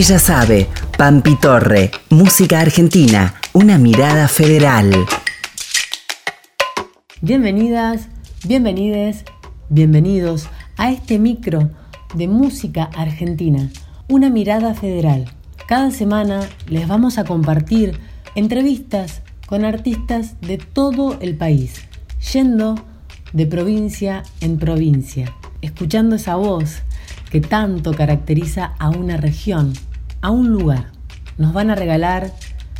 Ella sabe, Pampi Torre, música argentina, una mirada federal. Bienvenidas, bienvenides, bienvenidos a este micro de música argentina, una mirada federal. Cada semana les vamos a compartir entrevistas con artistas de todo el país, yendo de provincia en provincia, escuchando esa voz que tanto caracteriza a una región, a un lugar. Nos van a regalar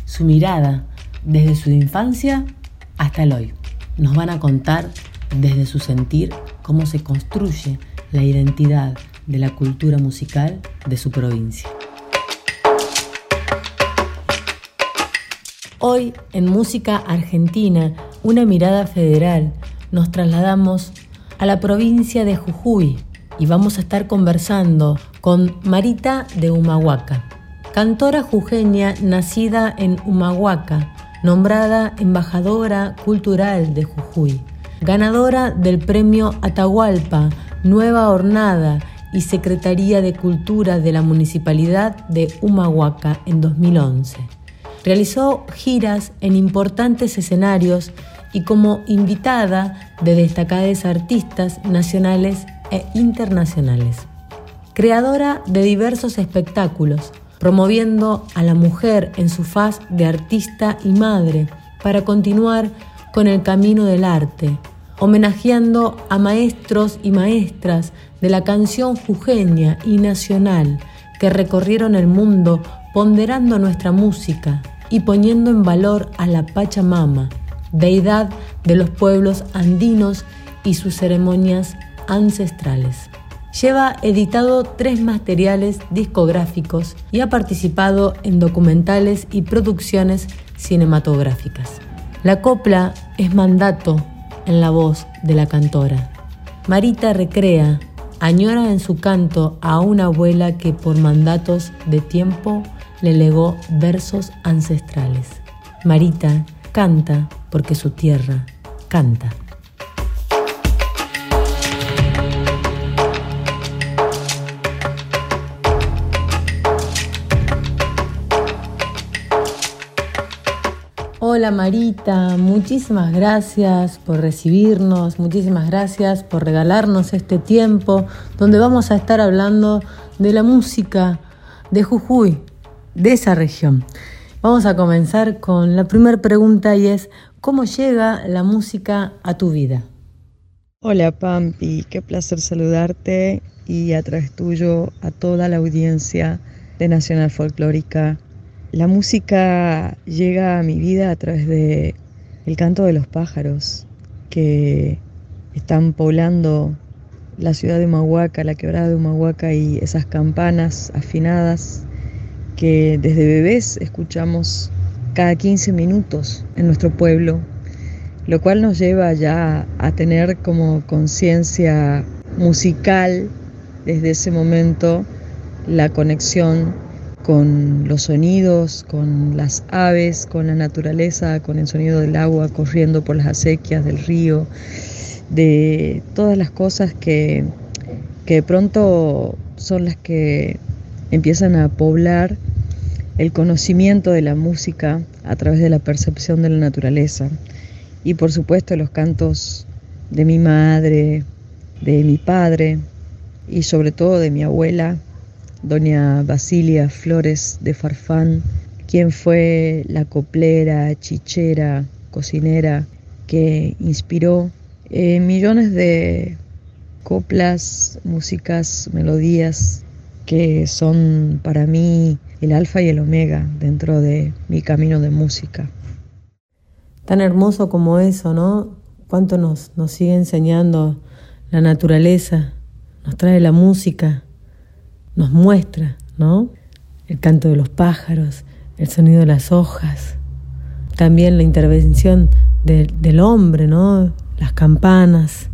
su mirada desde su infancia hasta el hoy. Nos van a contar desde su sentir cómo se construye la identidad de la cultura musical de su provincia. Hoy en Música Argentina, una mirada federal, nos trasladamos a la provincia de Jujuy, y vamos a estar conversando con Marita de Humahuaca, cantora jujeña nacida en Humahuaca, nombrada embajadora cultural de Jujuy, ganadora del premio Atahualpa, Nueva Hornada y Secretaría de Cultura de la Municipalidad de Humahuaca en 2011. Realizó giras en importantes escenarios y como invitada de destacadas artistas nacionales e internacionales. Creadora de diversos espectáculos, promoviendo a la mujer en su faz de artista y madre para continuar con el camino del arte, homenajeando a maestros y maestras de la canción jujeña y nacional que recorrieron el mundo ponderando nuestra música y poniendo en valor a la Pachamama, deidad de los pueblos andinos y sus ceremonias ancestrales. Lleva editado tres materiales discográficos y ha participado en documentales y producciones cinematográficas. La copla es mandato en la voz de la cantora. Marita recrea, añora en su canto a una abuela que por mandatos de tiempo le legó versos ancestrales. Marita canta porque su tierra canta. Hola Marita, muchísimas gracias por recibirnos, muchísimas gracias por regalarnos este tiempo donde vamos a estar hablando de la música de Jujuy, de esa región. Vamos a comenzar con la primera pregunta y es, ¿cómo llega la música a tu vida? Hola Pampi, qué placer saludarte y a través tuyo a toda la audiencia de Nacional Folclórica la música llega a mi vida a través de el canto de los pájaros que están poblando la ciudad de Humahuaca, la quebrada de Humahuaca y esas campanas afinadas que desde bebés escuchamos cada 15 minutos en nuestro pueblo, lo cual nos lleva ya a tener como conciencia musical desde ese momento la conexión con los sonidos, con las aves, con la naturaleza, con el sonido del agua corriendo por las acequias del río, de todas las cosas que, que de pronto son las que empiezan a poblar el conocimiento de la música a través de la percepción de la naturaleza. Y por supuesto los cantos de mi madre, de mi padre y sobre todo de mi abuela, doña Basilia Flores de Farfán, quien fue la coplera, chichera, cocinera que inspiró eh, millones de coplas, músicas, melodías que son para mí el alfa y el omega dentro de mi camino de música. Tan hermoso como eso, ¿no? Cuánto nos, nos sigue enseñando la naturaleza, nos trae la música nos muestra, ¿no? El canto de los pájaros, el sonido de las hojas, también la intervención del hombre, ¿no? Las campanas,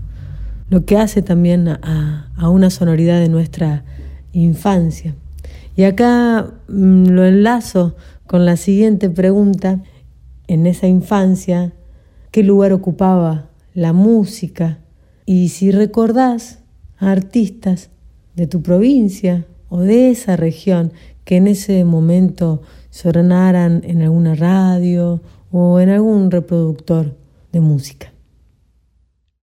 lo que hace también a, a una sonoridad de nuestra infancia. Y acá mm, lo enlazo con la siguiente pregunta. En esa infancia, ¿qué lugar ocupaba la música? Y si recordás a artistas de tu provincia o de esa región que en ese momento sonaran en alguna radio o en algún reproductor de música.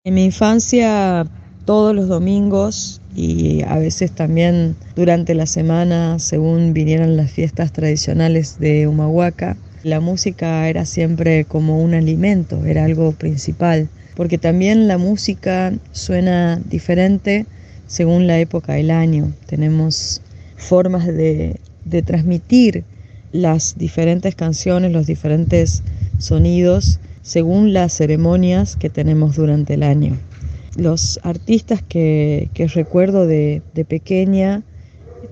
En mi infancia, todos los domingos y a veces también durante la semana, según vinieran las fiestas tradicionales de Humahuaca, la música era siempre como un alimento, era algo principal, porque también la música suena diferente según la época del año. Tenemos formas de, de transmitir las diferentes canciones, los diferentes sonidos, según las ceremonias que tenemos durante el año. Los artistas que, recuerdo de, pequeña,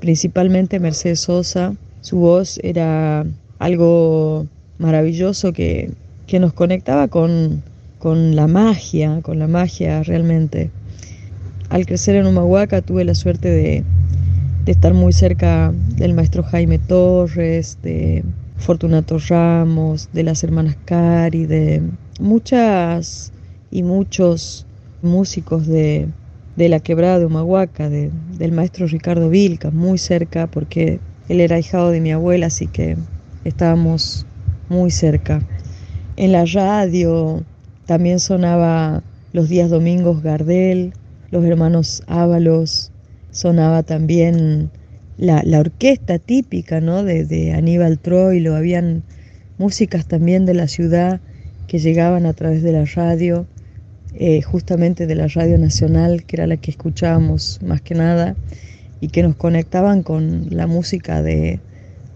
principalmente Mercedes Sosa, su voz era algo maravilloso que, nos conectaba con, la magia, con la magia realmente. Al crecer en Humahuaca tuve la suerte de, estar muy cerca del maestro Jaime Torres, de Fortunato Ramos, de las hermanas Cari, de muchas y muchos músicos de, la quebrada de Humahuaca, del maestro Ricardo Vilca, muy cerca, porque él era hijado de mi abuela, así que estábamos muy cerca. En la radio también sonaba los días domingos Gardel, los hermanos Ábalos, sonaba también la, orquesta típica ¿no? de, de Aníbal Troilo, habían músicas también de la ciudad que llegaban a través de la radio, eh, justamente de la radio nacional, que era la que escuchábamos más que nada, y que nos conectaban con la música de,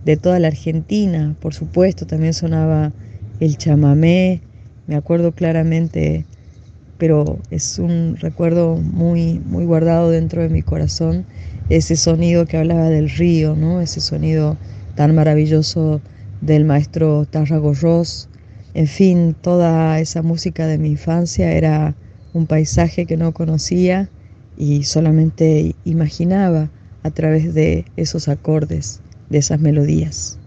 de toda la Argentina. Por supuesto, también sonaba el chamamé, me acuerdo claramente pero es un recuerdo muy, muy guardado dentro de mi corazón, ese sonido que hablaba del río, ¿no? ese sonido tan maravilloso del maestro Tarragorros. En fin, toda esa música de mi infancia era un paisaje que no conocía y solamente imaginaba a través de esos acordes, de esas melodías.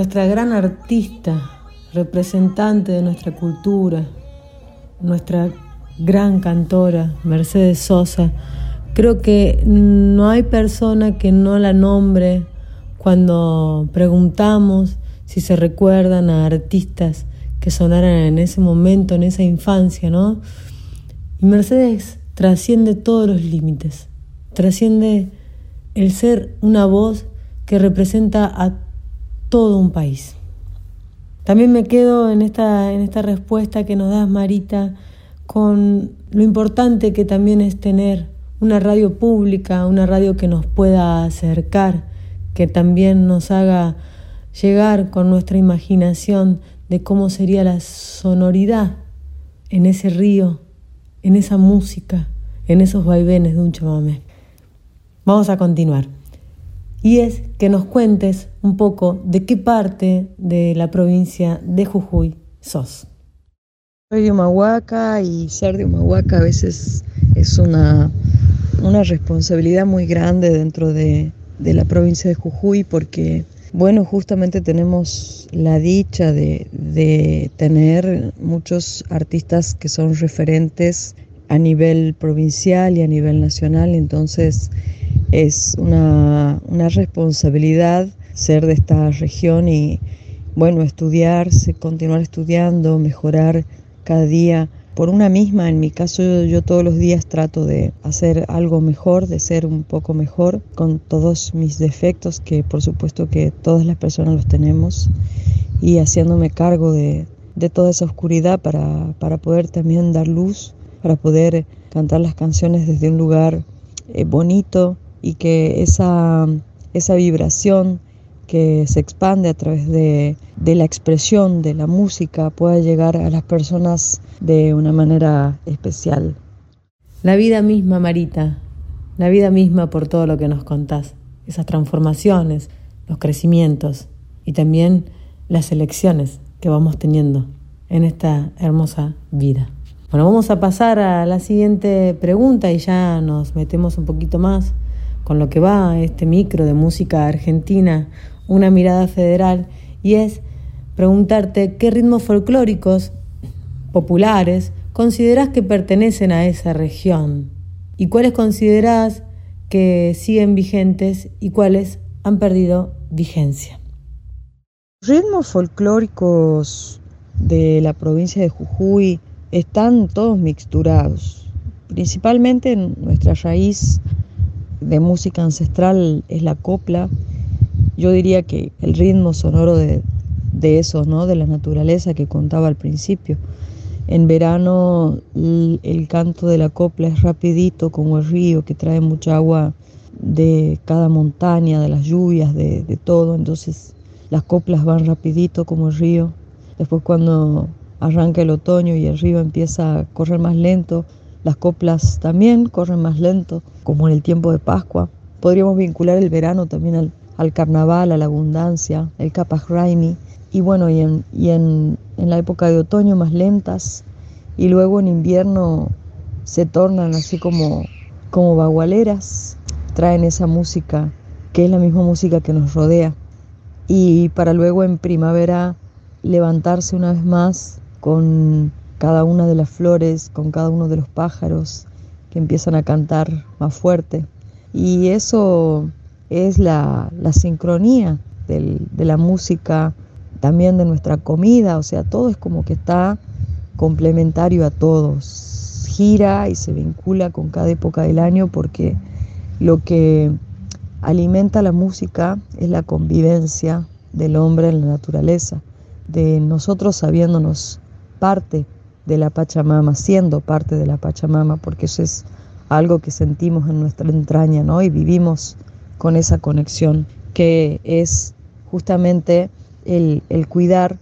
Nuestra gran artista, representante de nuestra cultura, nuestra gran cantora, Mercedes Sosa. Creo que no hay persona que no la nombre cuando preguntamos si se recuerdan a artistas que sonaran en ese momento, en esa infancia, ¿no? Y Mercedes trasciende todos los límites, trasciende el ser una voz que representa a todo un país. También me quedo en esta, en esta respuesta que nos das, Marita, con lo importante que también es tener una radio pública, una radio que nos pueda acercar, que también nos haga llegar con nuestra imaginación de cómo sería la sonoridad en ese río en esa música, en esos vaivenes de un chamamé. Vamos a continuar. Y es que nos cuentes un poco de qué parte de la provincia de Jujuy sos. Soy de Humahuaca y ser de Humahuaca a veces es una, una responsabilidad muy grande dentro de, de la provincia de Jujuy porque bueno, justamente tenemos la dicha de, tener muchos artistas que son referentes a nivel provincial y a nivel nacional, entonces es una, una responsabilidad ser de esta región y bueno, estudiarse, continuar estudiando, mejorar cada día por una misma. En mi caso yo, todos los días trato de hacer algo mejor, de ser un poco mejor con todos mis defectos, que por supuesto que todas las personas los tenemos, y haciéndome cargo de, toda esa oscuridad para, para, poder también dar luz, para poder cantar las canciones desde un lugar eh, bonito y que esa, esa vibración que se expande a través de, de, la expresión de la música pueda llegar a las personas de una manera especial. La vida misma, Marita, la vida misma por todo lo que nos contás, esas transformaciones, los crecimientos y también las elecciones que vamos teniendo en esta hermosa vida. Bueno, vamos a pasar a la siguiente pregunta y ya nos metemos un poquito más con lo que va este micro de música argentina una mirada federal y es preguntarte qué ritmos folclóricos populares consideras que pertenecen a esa región y cuáles consideras que siguen vigentes y cuáles han perdido vigencia. Ritmos folclóricos de la provincia de Jujuy están todos mixturados. Principalmente nuestra raíz de música ancestral es la copla yo diría que el ritmo sonoro de, de eso, ¿no? De la naturaleza que contaba al principio. En verano el, canto de la copla es rapidito como el río que trae mucha agua de cada montaña, de las lluvias, de, de todo. Entonces las coplas van rapidito como el río. Después cuando arranca el otoño y el río empieza a correr más lento, las coplas también corren más lento, como en el tiempo de Pascua. Podríamos vincular el verano también al, al carnaval, a la abundancia, el Raimi, y bueno, y, en, y en, la época de otoño más lentas, y luego en invierno se tornan así como, como bagualeras, traen esa música que es la misma música que nos rodea, y para luego en primavera levantarse una vez más con cada una de las flores, con cada uno de los pájaros que empiezan a cantar más fuerte. Y eso es la, sincronía de la música, también de nuestra comida, o sea, todo es como que está complementario a todos, gira y se vincula con cada época del año porque lo que alimenta la música es la convivencia del hombre en la naturaleza, de nosotros sabiéndonos parte de la Pachamama, siendo parte de la Pachamama, porque eso es algo que sentimos en nuestra entraña, ¿no? Y vivimos con esa conexión, que es justamente el, cuidar,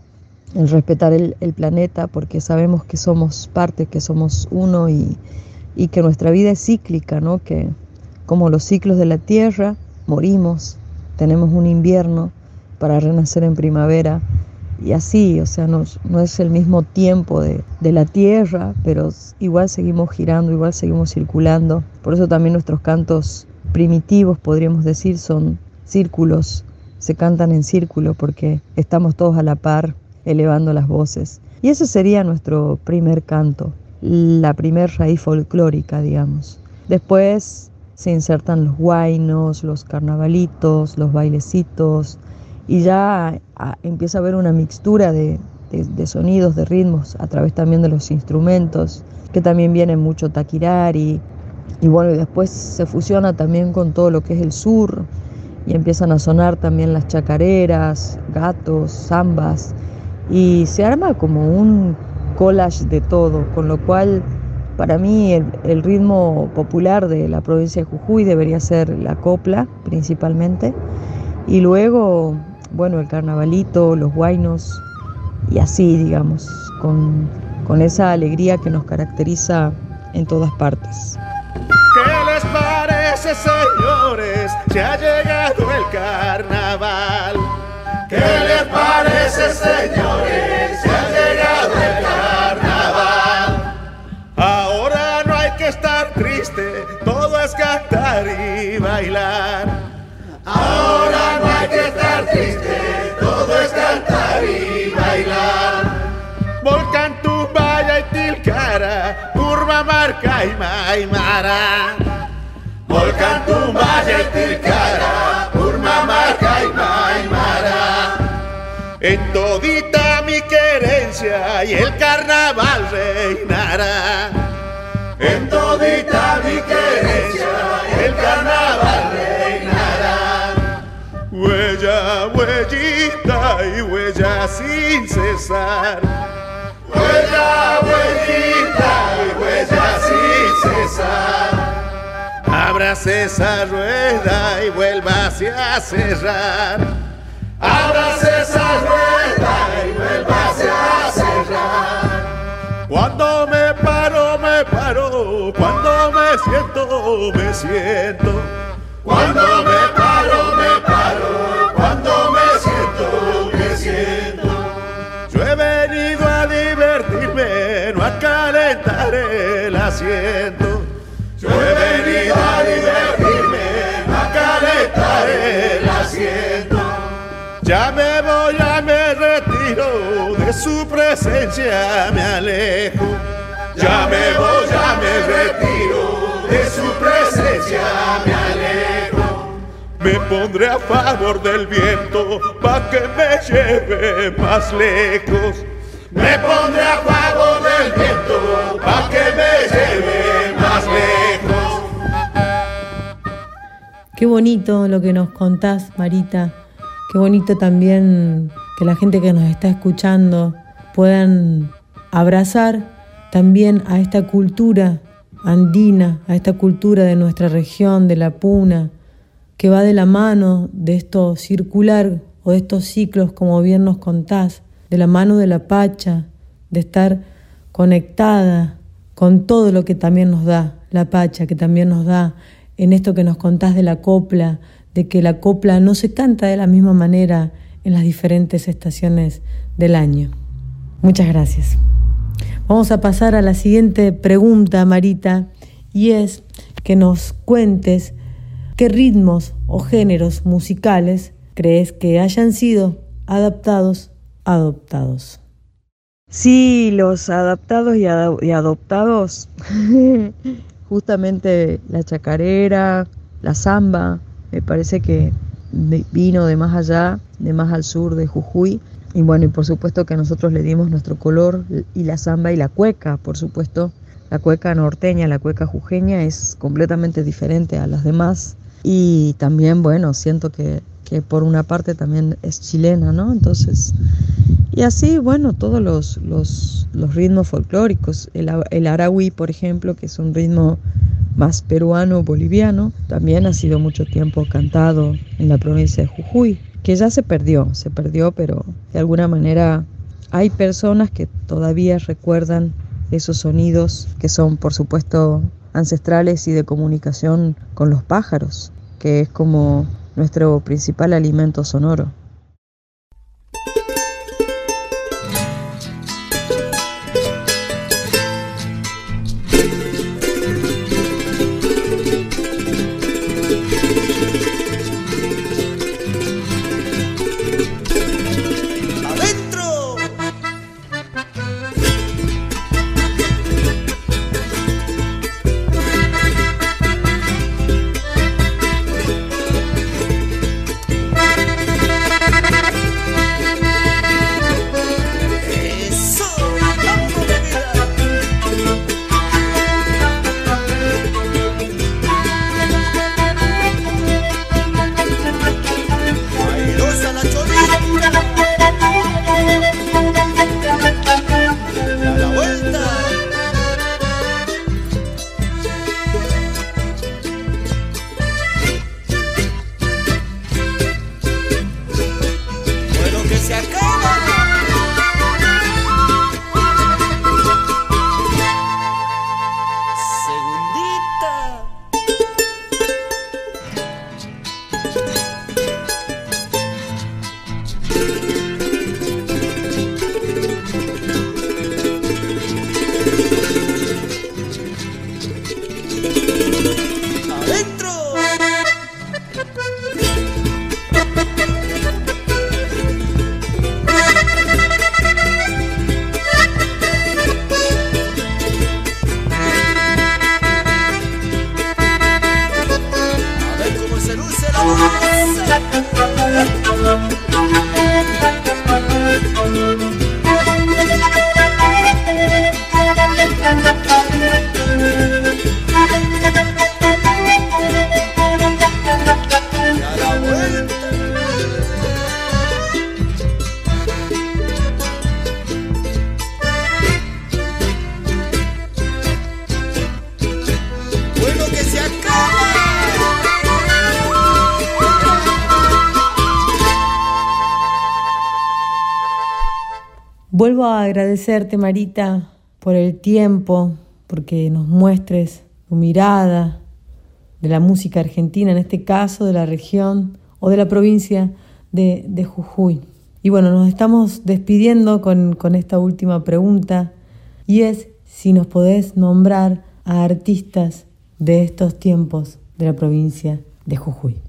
el respetar el, planeta, porque sabemos que somos parte, que somos uno y, que nuestra vida es cíclica, ¿no? que como los ciclos de la tierra, morimos, tenemos un invierno para renacer en primavera y así, o sea, no, es el mismo tiempo de, de, la tierra, pero igual seguimos girando, igual seguimos circulando. Por eso también nuestros cantos primitivos, podríamos decir, son círculos, se cantan en círculo porque estamos todos a la par elevando las voces. Y ese sería nuestro primer canto, la primer raíz folclórica, digamos. Después se insertan los guainos, los carnavalitos, los bailecitos, y ya empieza a haber una mixtura de, de, sonidos, de ritmos, a través también de los instrumentos, que también viene mucho taquirari, y bueno, después se fusiona también con todo lo que es el sur y empiezan a sonar también las chacareras, gatos, zambas y se arma como un collage de todo, con lo cual para mí el, ritmo popular de la provincia de Jujuy debería ser la copla principalmente y luego, bueno, el carnavalito, los guainos y así, digamos, con, con esa alegría que nos caracteriza en todas partes. ¿Qué les parece, señores? Se ha llegado el carnaval. ¿Qué les parece, señores? Marca y Maimara. Volcán, Tumbaya y Tilcara, Curva, Marca y Maimara. En todita mi querencia y el carnaval reinará. En todita mi querencia el carnaval reinará. Huella, huellita y huella sin cesar. Huella, huellita Ábrase esa rueda y vuélvase a cerrar. Ábrase esa rueda y vuélvase a cerrar. Cuando me paro, me paro. Cuando me siento, me siento. Cuando me paro, me paro. Cuando me siento, me siento. Yo he venido a divertirme, no a calentar el asiento. Ya me voy, ya me retiro, de su presencia me alejo. Ya me voy, ya me retiro, de su presencia me alejo. Me pondré a favor del viento pa' que me lleve más lejos. Me pondré a favor del viento pa' que me lleve más lejos. Qué bonito lo que nos contás, Marita. Qué bonito también que la gente que nos está escuchando puedan abrazar también a esta cultura andina, a esta cultura de nuestra región, de la Puna, que va de la mano de esto circular o de estos ciclos, como bien nos contás, de la mano de la Pacha, de estar conectada con todo lo que también nos da la Pacha, que también nos da en esto que nos contás de la copla, de que la copla no se canta de la misma manera en las diferentes estaciones del año. Muchas gracias. Vamos a pasar a la siguiente pregunta, Marita, y es que nos cuentes qué ritmos o géneros musicales crees que hayan sido adaptados, adoptados. Sí, los adaptados y, y adoptados, justamente la chacarera, la samba, me parece que vino de más allá, de más al sur de Jujuy. Y bueno, y por supuesto que nosotros le dimos nuestro color y la samba y la cueca, por supuesto. La cueca norteña, la cueca jujeña es completamente diferente a las demás. Y también, bueno, siento que, que por una parte también es chilena, ¿no? Entonces, y así, bueno, todos los, los, los ritmos folclóricos. El, el por ejemplo, que es un ritmo más peruano-boliviano, también ha sido mucho tiempo cantado en la provincia de Jujuy, que ya se perdió, se perdió, pero de alguna manera hay personas que todavía recuerdan esos sonidos que son, por supuesto, ancestrales y de comunicación con los pájaros, que es como nuestro principal alimento sonoro. Vuelvo a agradecerte, Marita, por el tiempo, porque nos muestres tu mirada de la música argentina, en este caso de la región o de la provincia de, Jujuy. Y bueno, nos estamos despidiendo con, con esta última pregunta y es si nos podés nombrar a artistas de estos tiempos de la provincia de Jujuy.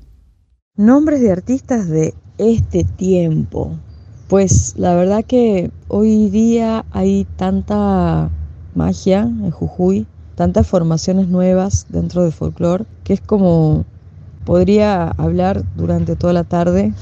Nombres de artistas de este tiempo. Pues la verdad que hoy día hay tanta magia en Jujuy, tantas formaciones nuevas dentro de folclore, que es como podría hablar durante toda la tarde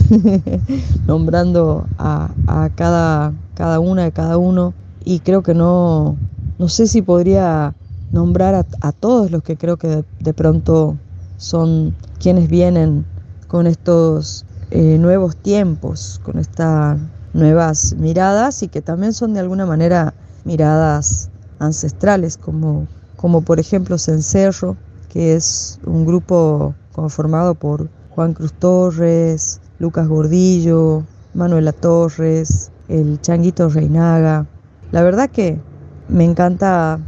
nombrando a, cada, cada una de cada uno. Y creo que no, no sé si podría nombrar a, todos los que creo que de, pronto son quienes vienen con estos eh, nuevos tiempos, con estas nuevas miradas y que también son de alguna manera miradas ancestrales, como, como por ejemplo Cencerro, que es un grupo conformado por Juan Cruz Torres, Lucas Gordillo, Manuela Torres, el Changuito Reinaga. La verdad que me encanta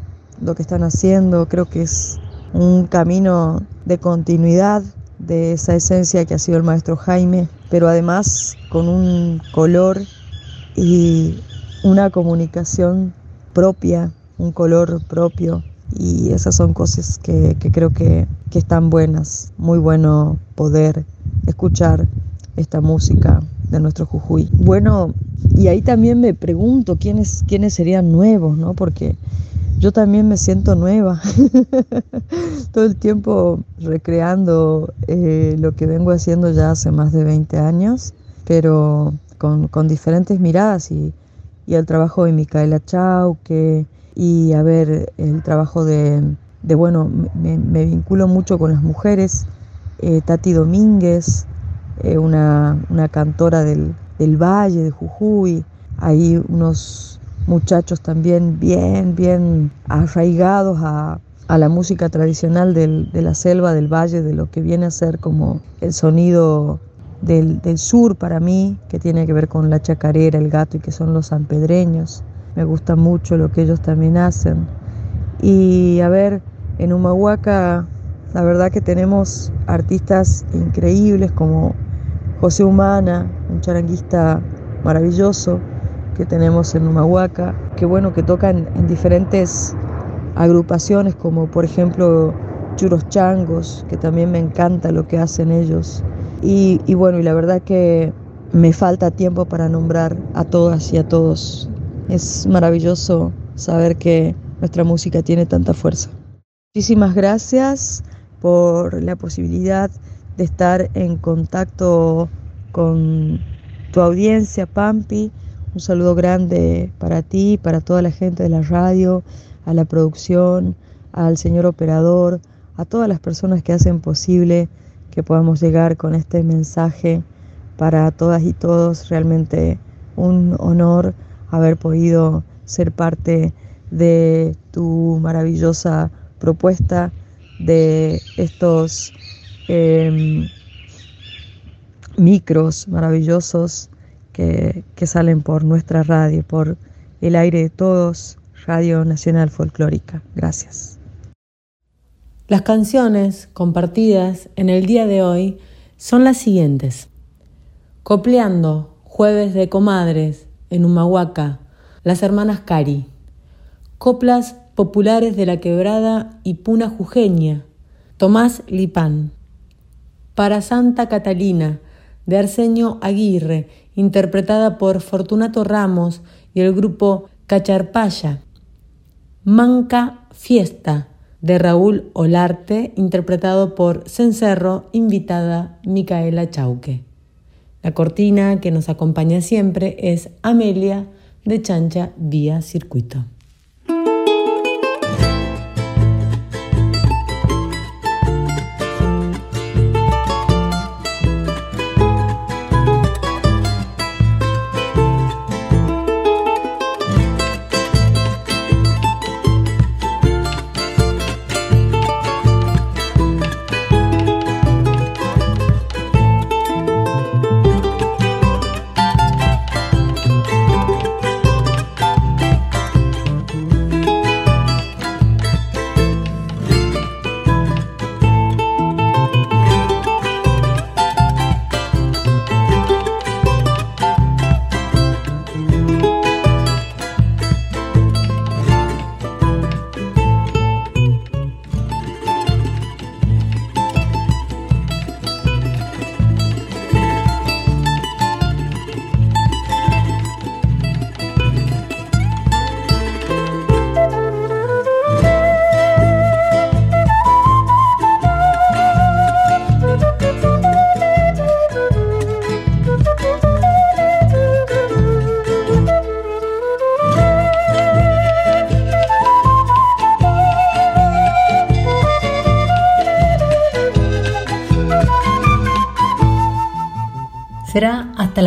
lo que están haciendo, creo que es un camino de continuidad de esa esencia que ha sido el maestro Jaime, pero además con un color y una comunicación propia, un color propio y esas son cosas que, creo que, están buenas. Muy bueno poder escuchar esta música de nuestro Jujuy. Bueno, y ahí también me pregunto quiénes, quiénes serían nuevos, ¿no? Porque yo también me siento nueva, todo el tiempo recreando eh, lo que vengo haciendo ya hace más de 20 años, pero con, diferentes miradas y, y el trabajo de Micaela Chauque, y a ver el trabajo de, bueno, me, vinculo mucho con las mujeres, eh, Tati Domínguez, eh, una, cantora del, Valle de Jujuy, hay unos muchachos también bien, bien arraigados a, la música tradicional de la selva, del valle, de lo que viene a ser como el sonido del, del, sur para mí, que tiene que ver con la chacarera, el gato y que son los sanpedreños me gusta mucho lo que ellos también hacen. Y a ver, en Humahuaca la verdad que tenemos artistas increíbles como José Humana, un charanguista maravilloso que tenemos en Humahuaca, que bueno, que tocan en diferentes agrupaciones como por ejemplo Churos Changos, que también me encanta lo que hacen ellos. Y, y bueno, y la verdad que me falta tiempo para nombrar a todas y a todos es maravilloso saber que nuestra música tiene tanta fuerza. Muchísimas gracias por la posibilidad de estar en contacto con tu audiencia, Pampi. Un saludo grande para ti, para toda la gente de la radio, a la producción, al señor operador, a todas las personas que hacen posible que podamos llegar con este mensaje para todas y todos. Realmente un honor haber podido ser parte de tu maravillosa propuesta, de estos em, micros maravillosos que, salen por nuestra radio, por el aire de todos, Radio Nacional Folclórica. Gracias. Las canciones compartidas en el día de hoy son las siguientes. Copleando, Jueves de Comadres, en Humahuaca, las hermanas Cari. Coplas populares de la quebrada y puna jujeña, Tomás Lipán. Para Santa Catalina, de Arsenio Aguirre, interpretada por Fortunato Ramos y el grupo Cacharpaya. Manca Fiesta, de Raúl Olarte, interpretado por Cencerro, invitada Micaela Chauque. La cortina que nos acompaña siempre es Amelia de Chancha Vía Circuito.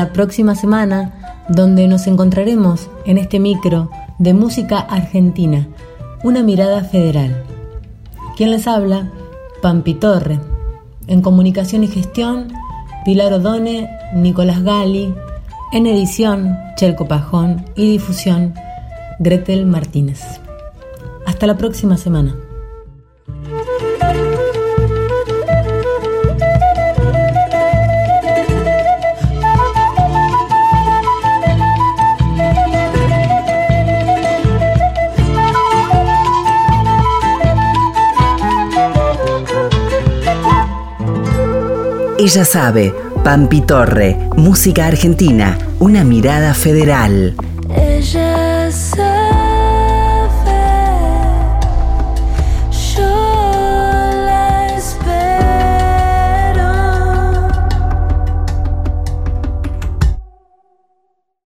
La próxima semana donde nos encontraremos en este micro de música argentina, una mirada federal. ¿Quién les habla? Pampi Torre. En comunicación y gestión, Pilar Odone, Nicolás Gali. En edición, Chelco Pajón. Y difusión, Gretel Martínez. Hasta la próxima semana. Ella sabe, Pampi Torre, música argentina, una mirada federal. Ella sabe.